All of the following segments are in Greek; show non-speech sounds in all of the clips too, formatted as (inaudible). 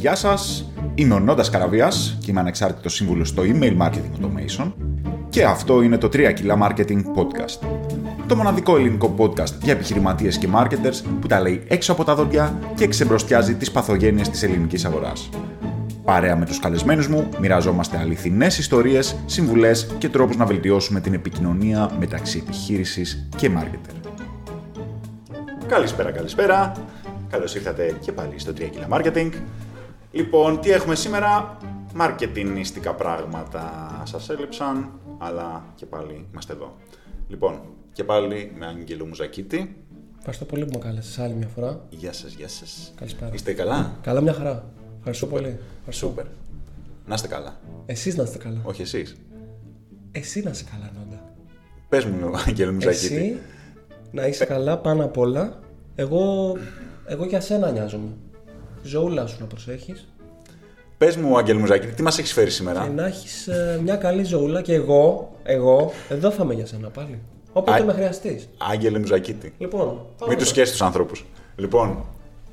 Γεια σας, είμαι ο Νόντας Καραβίας και είμαι ανεξάρτητος σύμβουλος στο Email Marketing Automation και αυτό είναι το 3 κιλά Marketing Podcast. Το μοναδικό ελληνικό podcast για επιχειρηματίες και marketers που τα λέει έξω από τα δόντια και ξεμπροστιάζει τις παθογένειες της ελληνικής αγοράς. Παρέα με τους καλεσμένους μου, μοιραζόμαστε αληθινές ιστορίες, συμβουλές και τρόπους να βελτιώσουμε την επικοινωνία μεταξύ επιχείρησης και marketer. Καλησπέρα, καλησπέρα. Καλώς ήρθατε και πάλι στο 3 κιλά Marketing. Λοιπόν, τι έχουμε σήμερα, μαρκετινίστικα πράγματα σας έλειψαν, αλλά και πάλι είμαστε εδώ. Λοιπόν, και πάλι με Άγγελο Μουζακίτη. Ευχαριστώ πολύ που με κάλεσες άλλη μια φορά. Γεια σας, γεια σας. Καλησπέρα. Είστε καλά; Καλά, μια χαρά. Ευχαριστώ πολύ. Ευχαριστώ. Σούπερ. Να είστε καλά. Εσείς να είστε καλά. Όχι εσείς. Εσύ να είσαι καλά, Νόντα. Πες μου, Άγγελο Μουζακίτη. Εσύ να είσαι καλά πάνω απ' όλα. Εγώ, εγώ για σένα νοιάζομαι. Ζωούλα σου να προσέχεις Πες μου, Άγγελο Μουζακίτη, τι μας έχεις φέρει σήμερα; και να έχεις ε, μια καλή ζωούλα και εγώ, εγώ, εδώ θα είμαι για σένα πάλι. Όποτε Α- με χρειαστείς. Άγγελε Μουζακίτη. Λοιπόν, πάμε. Μην τους σκέφτεσαι τους ανθρώπους. Λοιπόν,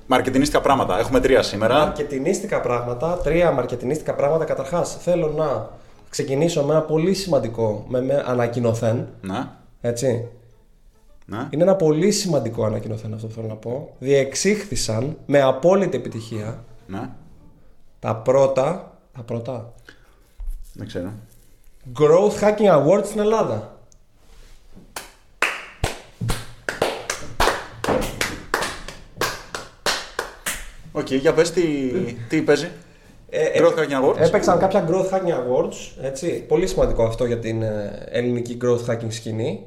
μαρκετινίστικα πράγματα. Έχουμε τρία σήμερα. Μαρκετινίστικα πράγματα, τρία μαρκετινίστικα πράγματα. Καταρχάς, θέλω να ξεκινήσω με ένα πολύ σημαντικό, με, με ανακοινωθέν, Να, έτσι. Να. Είναι ένα πολύ σημαντικό ανακοινωθέν αυτό που θέλω να πω. Διεξήχθησαν με απόλυτη επιτυχία Να, τα πρώτα, τα πρώτα δεν ξέρω. Growth Hacking Awards στην Ελλάδα. Οκ, για πες τι, τι παίζει. Ε, Growth Hacking Awards. Έπαιξαν κάποια Growth Hacking Awards. Έτσι. Πολύ σημαντικό αυτό για την ε, ελληνική Growth Hacking σκηνη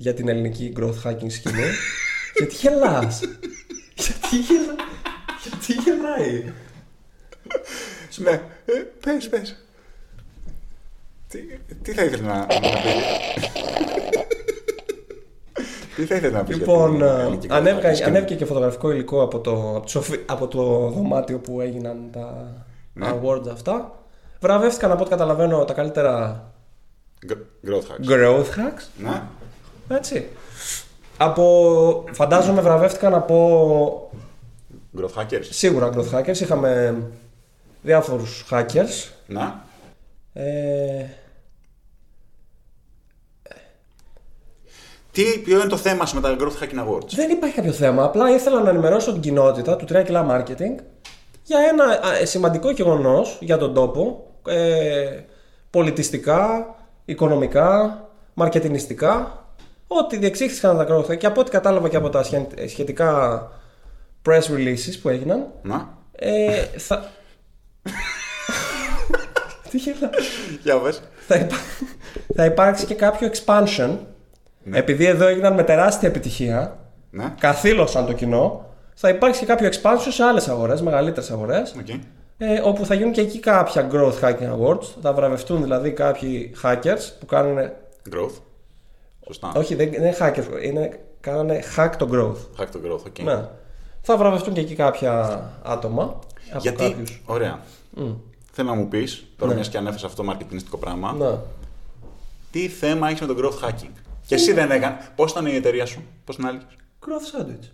Για την ελληνική Growth Hacking σκηνή. Γιατί γελάς; Γιατί γελά... Γιατί γελάει; Ναι, ε, πες, πες. Τι, τι θα ήθελες να, να πεις; τι θα ήθελες να πεις. Λοιπόν, ε, ανέβηκα, ανέβηκε και φωτογραφικό υλικό από το, από το, σοφι- από το δωμάτιο που έγιναν τα Ναι. awards αυτά. Βραβεύτηκαν από ό,τι καταλαβαίνω τα καλύτερα Growth hacks. growth hacks. Να, Έτσι. Από, φαντάζομαι βραβεύτηκαν από growth hackers. σίγουρα growth hackers. Είχαμε διάφορους hackers. Να, Ε, τι, ποιο είναι το θέμα σου με τα Growth Hacking Awards; δεν υπάρχει κάποιο θέμα. Απλά ήθελα να ενημερώσω την κοινότητα του 3 κιλά marketing για ένα α, σημαντικό γεγονός για τον τόπο. Ε, πολιτιστικά, οικονομικά, μαρκετινιστικά. Ότι διεξήχθηκαν τα growth hack και από ό,τι κατάλαβα και από τα σχε- σχετικά press releases που έγιναν. Να, Ε, θα... (laughs) Τι γελάς; για πες. θα, υπά... θα υπάρξει και κάποιο expansion. Επειδή εδώ έγιναν με τεράστια επιτυχία, Ναι, καθήλωσαν το κοινό, θα υπάρξει και κάποιο expansion σε άλλες αγορές, μεγαλύτερες αγορές, οκ. ε, όπου θα γίνουν και εκεί κάποια growth hacking awards. Θα βραβευτούν δηλαδή κάποιοι hackers που κάνουν. Growth. Σωστά. Όχι, δεν δεν είναι hackers, είναι, κάνανε hack το growth. Hack το growth, οκ. Ναι. Θα βραβευτούν και εκεί κάποια άτομα. Από Γιατί, κάποιους. ωραία. Θέλω να μου πεις, τώρα Ναι. μιας και ανέφερες αυτό το μαρκετινιστικό πράγμα, Ναι. τι θέμα έχεις με το growth hacking; Και εσύ δεν έκανες. Πώς ήταν η εταιρεία σου, πώς την άλλη. Growth sandwich.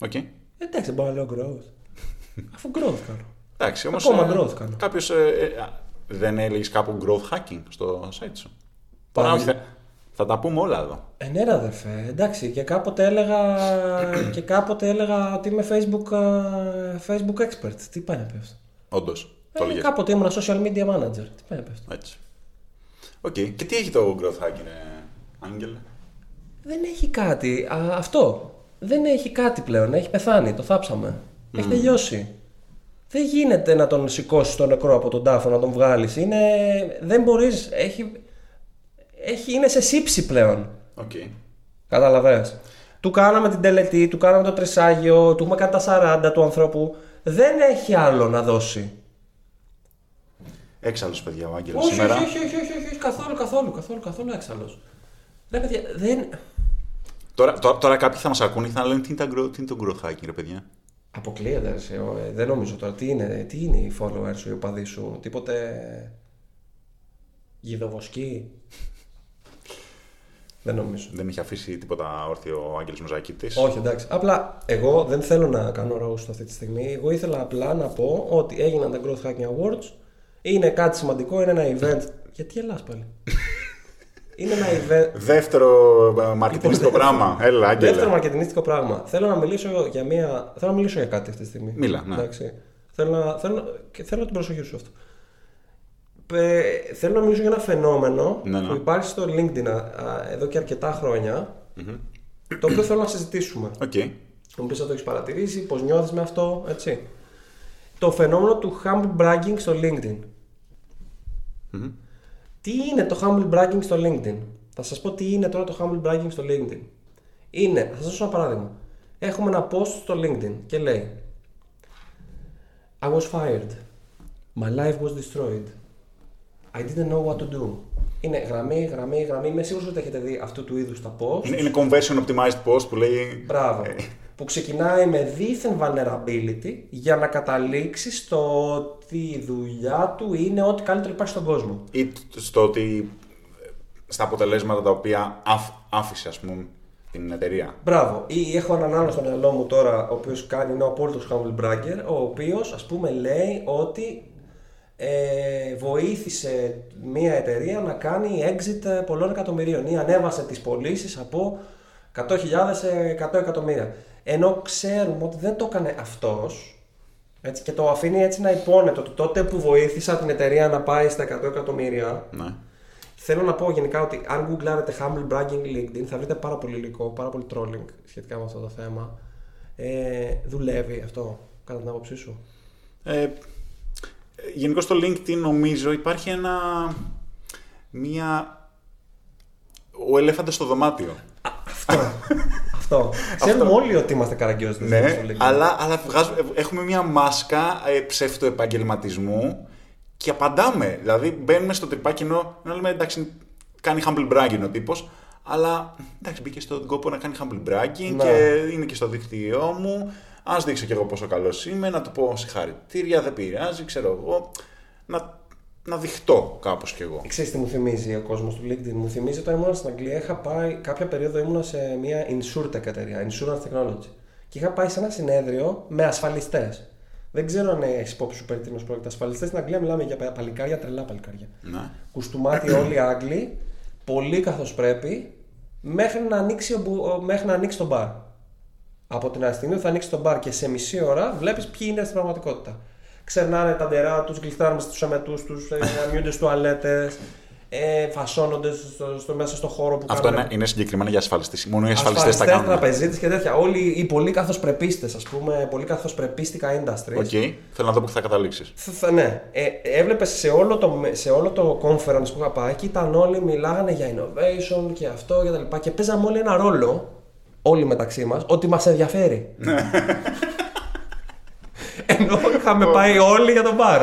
Οκ. Εντάξει, δεν μπορώ να λέω growth. (laughs) Αφού growth κάνω. Εντάξει, όμως. Ακόμα growth κάνω. Κάποιος. δεν έλεγες κάπου growth hacking στο site σου; Τώρα, Πάλι. όχι, θα, θα τα πούμε όλα εδώ. Ε, ναι, ρε αδερφέ, εντάξει. Και κάποτε έλεγα, και κάποτε έλεγα ότι είμαι Facebook, ε, Facebook expert. Τι πάει να πει αυτό; Όντως. Το Ε, έλεγες. κάποτε ήμουν social media manager. Τι πάει να πει αυτό; Έτσι. Οκ. Και τι έχει το growth hacking, ε, Άγγελε; Δεν έχει κάτι. Α, αυτό. Δεν έχει κάτι πλέον. Έχει πεθάνει. Το θάψαμε. Έχει τελειώσει. Δεν γίνεται να τον σηκώσεις τον νεκρό από τον τάφο, να τον βγάλεις. Είναι... Δεν μπορείς. Έχει... Έχει... Είναι σε σήψη πλέον. Οκ. Κατάλαβες. Του κάναμε την τελετή, του κάναμε το τρισάγιο, του έχουμε κάνει τα 40 του ανθρώπου. Δεν έχει άλλο να δώσει. Έξαλλος, παιδιά, ο Άγγελος Όχι, σήμερα. όχι, όχι, όχι, όχι, όχι, καθόλου, καθόλου, καθόλου, καθόλου έξαλλος. Ρε παιδιά, δεν... Τώρα, τώρα, τώρα κάποιοι θα μας ακούνε και θα λένε τι είναι, τα growth, τι είναι το growth hacking, ρε παιδιά; Αποκλείεται, ρε, σε, ε, δεν νομίζω τώρα. Τι είναι, τι είναι οι followers σου, οι οπαδοί σου, τίποτε... Γιδοβοσκή. Δεν νομίζω. Δεν έχει αφήσει τίποτα όρθιο ο Άγγελος Μοζακίτης. Όχι, εντάξει. Απλά εγώ δεν θέλω να κάνω roast αυτή τη στιγμή. Εγώ ήθελα απλά να πω ότι έγιναν τα Growth Hacking Awards. Είναι κάτι σημαντικό, είναι ένα event. (laughs) Γιατί ελάς πάλι; είναι ένα event. Δεύτερο ε, μαρκετινιστικό πράγμα. Έλα, Άγγελε. Δεύτερο μαρκετινιστικό πράγμα. Θέλω να μιλήσω για μία. Θέλω να μιλήσω για κάτι αυτή τη στιγμή. Μίλα, ναι. Εντάξει. Θέλω, να... θέλω... να- και θέλω την προσοχή σου σε αυτό. Ε, θέλω να μιλήσω για ένα φαινόμενο Ναι, ναι. που υπάρχει στο LinkedIn α, α, εδώ και αρκετά χρόνια, το οποίο θέλω να συζητήσουμε. Οκ. Μου πεις αν το έχεις παρατηρήσει, πώς νιώθεις με αυτό, έτσι. Το φαινόμενο του humble bragging στο LinkedIn. Τι είναι το humble bragging στο LinkedIn; Θα σας πω τι είναι τώρα το humble bragging στο LinkedIn. Είναι, θα σας δώσω ένα παράδειγμα. Έχουμε ένα post στο LinkedIn και λέει I was fired. My life was destroyed. I didn't know what to do. Είναι γραμμή, γραμμή, γραμμή. Είμαι σίγουρος ότι έχετε δει αυτού του είδους τα post. Είναι, είναι conversion optimized post που λέει. Μπράβο. που ξεκινάει με δίθεν vulnerability για να καταλήξεις στο ότι η δουλειά του είναι ό,τι καλύτερο υπάρχει στον κόσμο. ή στο ότι. ε, στα αποτελέσματα τα οποία άφ- άφησε, ας πούμε, την εταιρεία. Μπράβο. Ή έχω έναν άλλο στο μυαλό μου τώρα, ο οποίος κάνει, είναι ο απόλυτος humble bragger, ο οποίος ας πούμε λέει ότι ε, βοήθησε μια εταιρεία να κάνει exit ε, πολλών εκατομμυρίων ή ανέβασε τις πωλήσεις από 100.000 σε 100 εκατομμύρια. Ενώ ξέρουμε ότι δεν το έκανε αυτός έτσι, και το αφήνει έτσι να υπόνετο ότι τότε που βοήθησα την εταιρεία να πάει στα 100 εκατομμύρια Ναι. Θέλω να πω γενικά ότι αν γκουγκλάρετε humble bragging LinkedIn θα βρείτε πάρα πολύ υλικό, πάρα πολύ trolling σχετικά με αυτό το θέμα. Ε, δουλεύει αυτό, κατά την άποψή σου; Ε, Γενικώ στο LinkedIn νομίζω υπάρχει ένα. Μία. Ο ελέφαντας στο δωμάτιο. Αυτό. (laughs) αυτό. Ξέρουμε όλοι ότι είμαστε καραγκιόζοι Ναι, στο LinkedIn. αλλά, αλλά βγάζουμε- έχουμε μια μάσκα ε, ψεύτο επαγγελματισμού και απαντάμε. Δηλαδή μπαίνουμε στο τρυπάκι ενώ να λέμε εντάξει, κάνει humble bragging ο τύπος, αλλά εντάξει, μπήκε στον κόπο να κάνει humble bragging Ναι. και είναι και στο δίκτυό μου. Α δείξω κι εγώ πόσο καλός είμαι, να του πω συγχαρητήρια, δεν πειράζει, ξέρω εγώ. Να, να δειχτώ κάπως κι εγώ. Ξέρεις τι μου θυμίζει ο κόσμος του LinkedIn; Μου θυμίζει όταν ήμουν στην Αγγλία. Είχα πάει, κάποια περίοδο ήμουν σε μια insurtech εταιρεία, insurance technology. Και είχα πάει σε ένα συνέδριο με ασφαλιστές. Δεν ξέρω αν έχεις υπόψη σου περί τίνος πρόκειται. Ασφαλιστές στην Αγγλία μιλάμε για παλικάρια, τρελά παλικάρια. Ναι. Κουστούμάτι (clears throat) όλοι οι Άγγλοι, πολύ καθώς πρέπει, μέχρι να ανοίξει, ο μπου- ο- μέχρι να ανοίξει το μπαρ. Από την αστυνομία θα ανοίξει το μπαρ και σε μισή ώρα βλέπεις ποιοι είναι στην πραγματικότητα. Ξερνάνε τα ντερά τους, γλιστράνε στους αμετούς τους, αμοιούνται στους τουαλέτες, ε, φασώνονται στο, στο, μέσα στο χώρο που Αυτό κάνουν. είναι, είναι συγκεκριμένα για ασφαλιστές. Μόνο οι ασφαλιστές τα Ασφαλιστές, κάνουν. τραπεζίτες και τέτοια. Όλοι οι πολύ καθωσπρεπιστές, ας πούμε, πολύ καθωσπρεπίστικα industries. Οκ, θέλω να δω που θα καταλήξεις. Θα- θα- ναι. Ε, έβλεπες σε, όλο το, σε όλο το conference που είχα πάει και ήταν όλοι μιλάγανε για innovation και αυτό και τα λοιπά και παίζαμε όλοι ένα ρόλο, όλοι μεταξύ μας, ότι μας ενδιαφέρει. Ενώ είχαμε πάει όλοι για το μπαρ.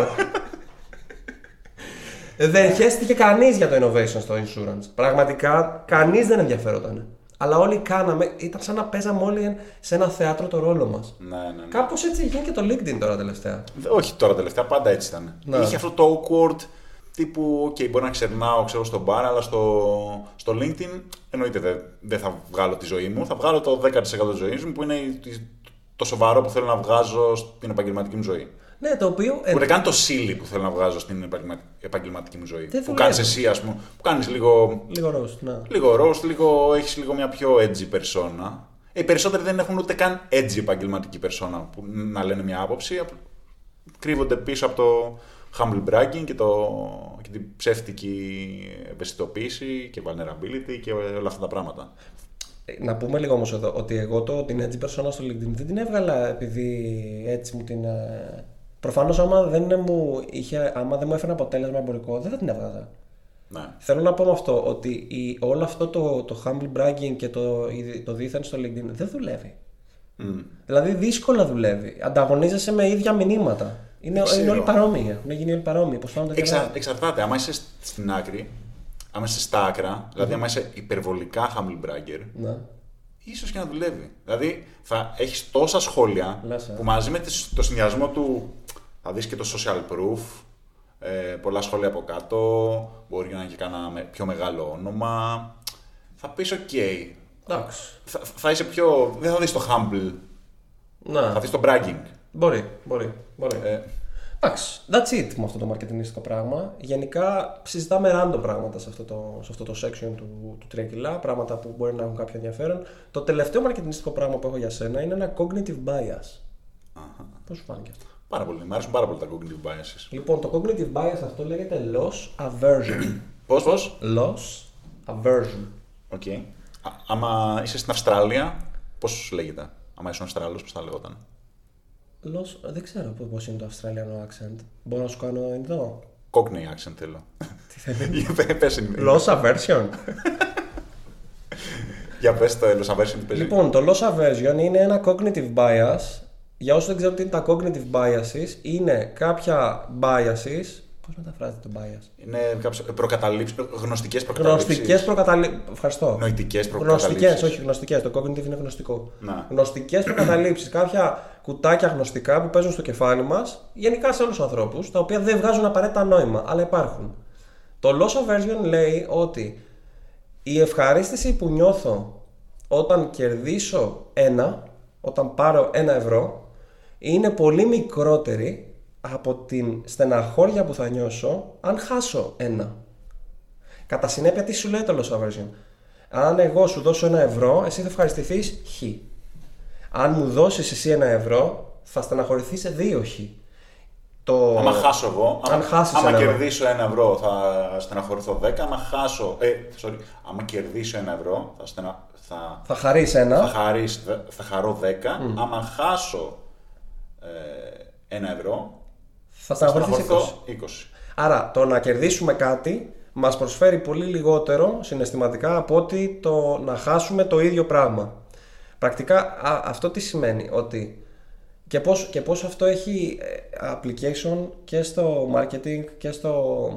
δεν χέστηκε κανείς για το innovation στο insurance. Πραγματικά κανείς δεν ενδιαφέρονταν. Αλλά όλοι κάναμε, ήταν σαν να παίζαμε όλοι σε ένα θέατρο το ρόλο μας. Ναι, ναι, ναι. Κάπως έτσι γίνει και το LinkedIn τώρα τελευταία. Όχι τώρα τελευταία, πάντα έτσι ήταν. Ναι. Είχε αυτό το awkward τύπου, OK, μπορεί να ξερνάω ξέρω, στο bar, αλλά στο, στο LinkedIn εννοείται δεν, δεν θα βγάλω τη ζωή μου. Θα βγάλω το 10% της ζωής μου που είναι η- το σοβαρό που θέλω να βγάζω στην επαγγελματική μου ζωή. Ναι, το οποίο. ε, Ούτε καν το silly που θέλω να βγάζω στην επαγγελμα- επαγγελματική μου ζωή. Δεν που δουλεύει. κάνεις εσύ, ας πούμε, που κάνεις λίγο, Λίγο roast, ναι. λίγο roast, λίγο, έχεις λίγο μια πιο edgy persona. Ε, Οι περισσότεροι δεν έχουν ούτε καν edgy επαγγελματική persona που να λένε μια άποψη. απλά Κρύβονται πίσω από το humble bragging και, το, και την ψεύτικη ευαισθητοποίηση και vulnerability και όλα αυτά τα πράγματα. Ε, Να πούμε λίγο όμως εδώ ότι εγώ το, την edgy persona στο LinkedIn δεν την έβγαλα επειδή έτσι μου την. Ε... Προφανώς, άμα, δεν μου είχε, άμα δεν μου έφερε αποτέλεσμα εμπορικό, δεν θα την έβγαζα. Ναι. Θέλω να πω με αυτό ότι η, όλο αυτό το, το humble bragging και το, η- το δίθεν στο LinkedIn δεν δουλεύει. Μμ. Δηλαδή δύσκολα δουλεύει. Ανταγωνίζεσαι με ίδια μηνύματα. Είναι, Ξέρω. είναι όλοι παρόμοιοι. Έχουν γίνει όλοι παρόμοιοι. Πώ φάνονται και Εξα, να- εξαρτάται. Άμα είσαι στην άκρη, άμα είσαι στα άκρα, δηλαδή άμα είσαι υπερβολικά humble bragger, Ναι. ίσως και να δουλεύει. Δηλαδή θα έχεις τόσα σχόλια Λες, ε. που μαζί με τις- το συνδυασμό του θα δεις και το social proof, ε, πολλά σχόλια από κάτω, μπορεί να έχει κανένα με- πιο μεγάλο όνομα. θα πεις οκ. Εντάξει. Θα, θα είσαι πιο. Δεν θα δεις το humble, Να. θα δεις το bragging. Μπορεί, μπορεί. μπορεί. Ε, Εντάξει, that's it με αυτό το μαρκετινιστικό πράγμα. Γενικά συζητάμε random πράγματα σε αυτό το, σε αυτό το section του, του 3 κιλά, πράγματα που μπορεί να έχουν κάποιο ενδιαφέρον. Το τελευταίο μαρκετινιστικό πράγμα που έχω για σένα είναι ένα cognitive bias. Πώς σου φάνηκε αυτό; πάρα πολύ. Μ' αρέσουν πάρα πολύ τα cognitive biases. Λοιπόν, το cognitive bias αυτό λέγεται loss aversion. (clears throat) Πώς, πώς; loss aversion. Οκ. Α- Άμα είσαι στην Αυστραλία, πώς λέγεται; Άμα ήσουν Αυστραλός, πώς θα λεγόταν; Loss, δεν ξέρω πώς είναι το Australian accent. Μπορώ να σου κάνω εδώ. Cockney accent θέλω. Τι θέλεις; (laughs) Για πε- πες είναι. loss aversion. (laughs) Για πες το loss aversion τι παίζει. Λοιπόν, το loss aversion είναι ένα cognitive bias. Για όσους δεν ξέρουν τι είναι τα cognitive biases, είναι κάποια biases. Πώς μεταφράζεται το bias. Είναι κάποιες προκαταλήψεις, γνωστικές προκαταλήψεις. Γνωστικές προκαταλήψεις. Ευχαριστώ. Νοητικές προκαταλήψεις. Γνωστικές, όχι γνωστικές. Το cognitive είναι γνωστικό. Να. Γνωστικές προκαταλήψεις. (clears throat) κάποια κουτάκια γνωστικά που παίζουν στο κεφάλι μας, γενικά σε όλους τους ανθρώπους, τα οποία δεν βγάζουν απαραίτητα νόημα, αλλά υπάρχουν. Το loss aversion λέει ότι η ευχαρίστηση που νιώθω όταν κερδίσω ένα, όταν πάρω ένα ευρώ, είναι πολύ μικρότερη από την στεναχώρια που θα νιώσω αν χάσω ένα. Κατά συνέπεια, τι σου λέει το loss aversion. Αν εγώ σου δώσω ένα ευρώ, εσύ θα ευχαριστηθείς χ. Αν μου δώσεις εσύ ένα ευρώ, θα στεναχωρηθείς σε δύο χ. Το... Άμα χάσω εγώ, Αν άμα, χάσεις άμα ένα ευρώ. κερδίσω ένα ευρώ θα στεναχωρηθώ 10, άμα χάσω, ε, sorry, άμα κερδίσω ένα ευρώ θα, στενα, θα, Θα χαρείς ένα. θα, χαρείς, δε- θα χαρώ 10, άμα χάσω ε, ένα ευρώ Θα θα στεναχωρηθεί 20. στεναχωρηθώ 20. Άρα το να κερδίσουμε κάτι μας προσφέρει πολύ λιγότερο συναισθηματικά από ότι το να χάσουμε το ίδιο πράγμα. Πρακτικά α, αυτό τι σημαίνει ότι και πώς, και πώς αυτό έχει ε, application και στο marketing και, στο,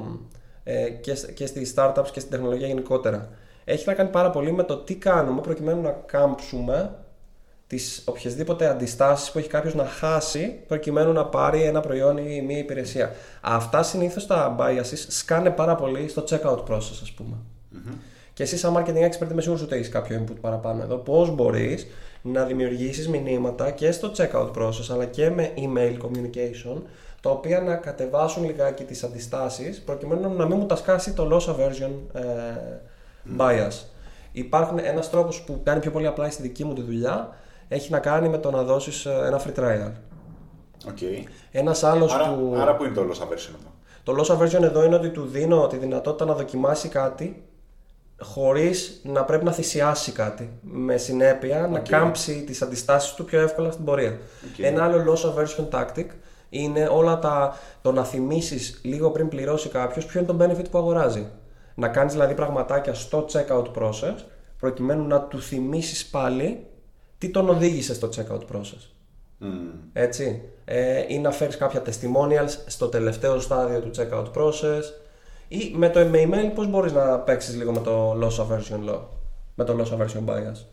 ε, και, σ- και στις startups και στην τεχνολογία γενικότερα. Έχει να κάνει πάρα πολύ με το τι κάνουμε προκειμένου να κάμψουμε τις οποιασδήποτε αντιστάσεις που έχει κάποιος να χάσει προκειμένου να πάρει ένα προϊόν ή μια υπηρεσία. Αυτά συνήθως τα biases σκάνε πάρα πολύ στο checkout process ας πούμε. Και εσύ σαν marketing expert είμαι σίγουρος ότι έχεις κάποιο input παραπάνω εδώ. Πώς μπορείς να δημιουργήσεις μηνύματα και στο checkout process αλλά και με email communication τα οποία να κατεβάσουν λιγάκι τις αντιστάσεις προκειμένου να μην μου τα σκάσει το loss aversion ε, bias. Υπάρχουν ένας τρόπος που κάνει πιο πολύ απλά στη δική μου τη δουλειά έχει να κάνει με το να δώσεις ε, ένα free trial. Οκ. Ένας άλλος Άρα, που... άρα πού είναι το loss aversion εδώ; Το loss aversion εδώ είναι ότι του δίνω τη δυνατότητα να δοκιμάσει κάτι χωρίς να πρέπει να θυσιάσει κάτι. Με συνέπεια να κάμψει τις αντιστάσεις του πιο εύκολα στην πορεία. Οκ. Ένα άλλο loss aversion tactic είναι όλα τα, το να θυμίσεις λίγο πριν πληρώσει κάποιος ποιο είναι το benefit που αγοράζει. Να κάνεις δηλαδή πραγματάκια στο checkout process προκειμένου να του θυμίσεις πάλι τι τον οδήγησε στο checkout process. Έτσι. Ε, ή να φέρεις κάποια testimonials στο τελευταίο στάδιο του checkout process ή με το με email πώς μπορείς να παίξεις λίγο με το loss aversion law, με το loss aversion bias;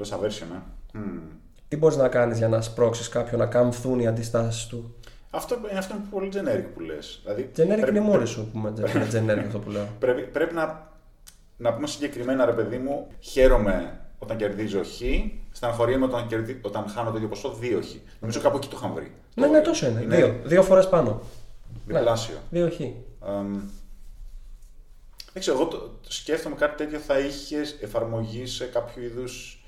Loss aversion, ε. Μμμ. Τι μπορείς να κάνεις για να σπρώξεις κάποιον να καμφθούν οι αντιστάσεις του; Αυτό, είναι αυτό είναι πολύ generic που λες. Δηλαδή, Generic πρέπει- είναι η μούρη σου που με είναι generic αυτό που λέω. (laughs) Πρέπει, πρέπει να, να πούμε συγκεκριμένα, ρε παιδί μου, χαίρομαι όταν κερδίζω χ, στεναχωριέμαι όταν, κερδί, όταν χάνω το ίδιο ποσό 2 χ. Νομίζω κάπου εκεί το είχαν βρει. ναι, ναι, τόσο είναι. Δύο, δύο φορές πάνω. Διπλάσιο. Δύο χ. Εμ, δεν ξέρω, εγώ το, το σκέφτομαι κάτι τέτοιο θα είχες εφαρμογή σε κάποιο είδους.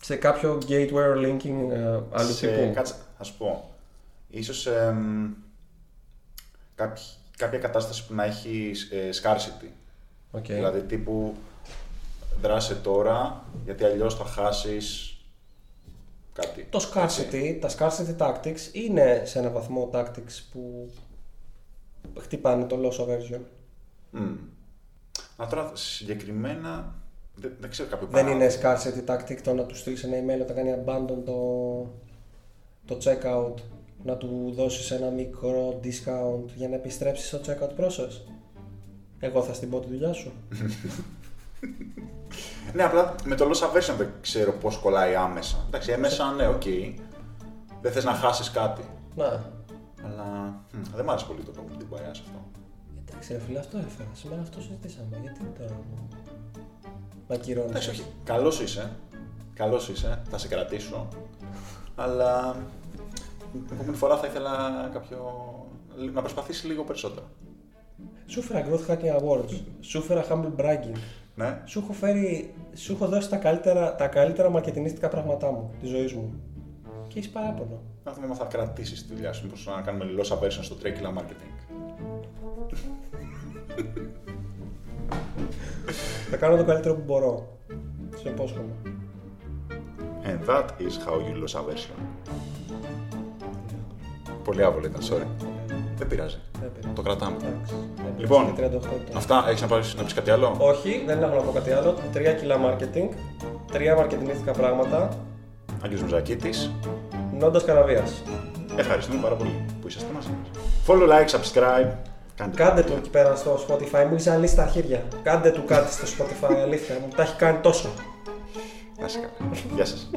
Σε κάποιο gateway or linking ε, άλλου τύπου. Κάτσε, θα σου πω. Ίσως εμ, κάποι- κάποια κατάσταση που να έχεις ε, scarcity. Οκ. Δηλαδή τύπου δράσε τώρα, γιατί αλλιώς θα χάσεις κάτι. Το scarcity, τα scarcity tactics είναι σε ένα βαθμό tactics που χτυπάνε το loss aversion. Μμμ. Να τώρα συγκεκριμένα, δεν, δεν ξέρω κάποιο Δεν παράδειγμα. είναι scarcity tactic το να τους στείλεις ένα email όταν κάνει abandon το, το checkout, να του δώσεις ένα μικρό discount για να επιστρέψεις στο checkout process. Εγώ θα στην πω τη δουλειά σου. (laughs) Ναι, απλά με το loss aversion δεν ξέρω πώς κολλάει άμεσα. Εντάξει, έμεσα ναι, οκ. Δεν θες να χάσεις κάτι. Να. Αλλά μ, δεν μ' άρεσε πολύ το cognitive bias αυτό. Εντάξει, ρε φίλε, αυτό έφερα. Σήμερα αυτό συζητήσαμε. Γιατί τώρα μου. Μ' ακυρώνεις. Εντάξει, όχι. Καλός είσαι. Καλός είσαι. Θα σε κρατήσω. Αλλά την επόμενη φορά θα ήθελα κάποιο. να προσπαθήσεις λίγο περισσότερο. Σου έφερα Growth Hacking Awards. Σου έφερα Humble Bragging. Ναι. Σου έχω, φέρει, σου έχω δώσει τα καλύτερα, τα καλύτερα μαρκετινίστικα πράγματά μου, της ζωής μου. Και έχεις παράπονο. Να δούμε αν θα κρατήσεις τη δουλειά σου. Μήπως να κάνουμε loss aversion στο Trekila Marketing. Θα κάνω το καλύτερο που μπορώ. Σε υπόσχομαι. And that is how you lose aversion. Πολύ άβολο ήταν, sorry. Δεν πειράζει. Δεν πειράζει. Το κρατάμε. Εντάξει. Δεν Λοιπόν, πειράζει, 38 ετών. Αυτά, έχεις να, πάρεις- να πεις κάτι άλλο; Όχι, δεν έχω να πω κάτι άλλο. Τρία κιλά marketing, τρία μαρκετινίστικα πράγματα, Άγγελος Μουζακίτης. νόντας καραβίας. Ευχαριστούμε πάρα πολύ που είσαστε μαζί μας. Follow, like, subscribe. Κάντε. Κάντε του εκεί πέρα στο Spotify, μου έχει ζαλίσει τα χέρια. Κάντε του κάτι στο Spotify, αλήθεια, μου τα έχει κάνει τόσο. Να είστε καλά. Γεια σας.